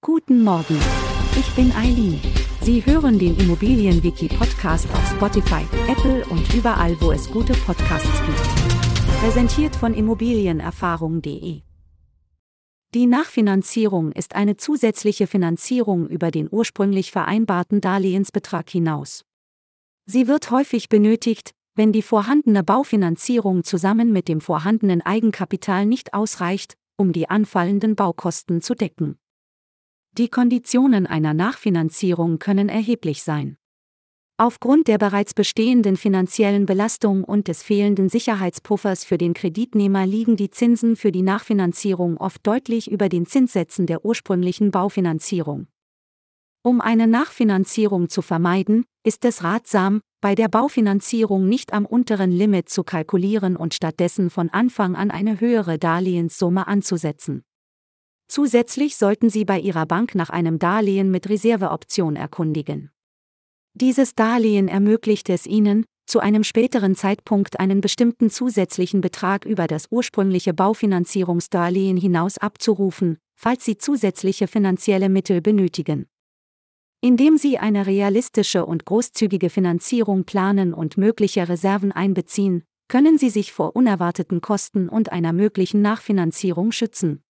Guten Morgen. Ich bin Eileen. Sie hören den Immobilienwiki-Podcast auf Spotify, Apple und überall, wo es gute Podcasts gibt. Präsentiert von Immobilienerfahrung.de. Die Nachfinanzierung ist eine zusätzliche Finanzierung über den ursprünglich vereinbarten Darlehensbetrag hinaus. Sie wird häufig benötigt, wenn die vorhandene Baufinanzierung zusammen mit dem vorhandenen Eigenkapital nicht ausreicht, um die anfallenden Baukosten zu decken. Die Konditionen einer Nachfinanzierung können erheblich sein. Aufgrund der bereits bestehenden finanziellen Belastung und des fehlenden Sicherheitspuffers für den Kreditnehmer liegen die Zinsen für die Nachfinanzierung oft deutlich über den Zinssätzen der ursprünglichen Baufinanzierung. Um eine Nachfinanzierung zu vermeiden, ist es ratsam, bei der Baufinanzierung nicht am unteren Limit zu kalkulieren und stattdessen von Anfang an eine höhere Darlehenssumme anzusetzen. Zusätzlich sollten Sie bei Ihrer Bank nach einem Darlehen mit Reserveoption erkundigen. Dieses Darlehen ermöglicht es Ihnen, zu einem späteren Zeitpunkt einen bestimmten zusätzlichen Betrag über das ursprüngliche Baufinanzierungsdarlehen hinaus abzurufen, falls Sie zusätzliche finanzielle Mittel benötigen. Indem Sie eine realistische und großzügige Finanzierung planen und mögliche Reserven einbeziehen, können Sie sich vor unerwarteten Kosten und einer möglichen Nachfinanzierung schützen.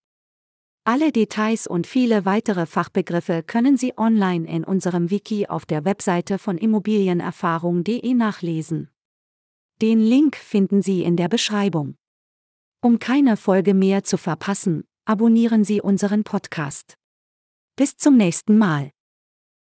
Alle Details und viele weitere Fachbegriffe können Sie online in unserem Wiki auf der Webseite von Immobilienerfahrung.de nachlesen. Den Link finden Sie in der Beschreibung. Um keine Folge mehr zu verpassen, abonnieren Sie unseren Podcast. Bis zum nächsten Mal.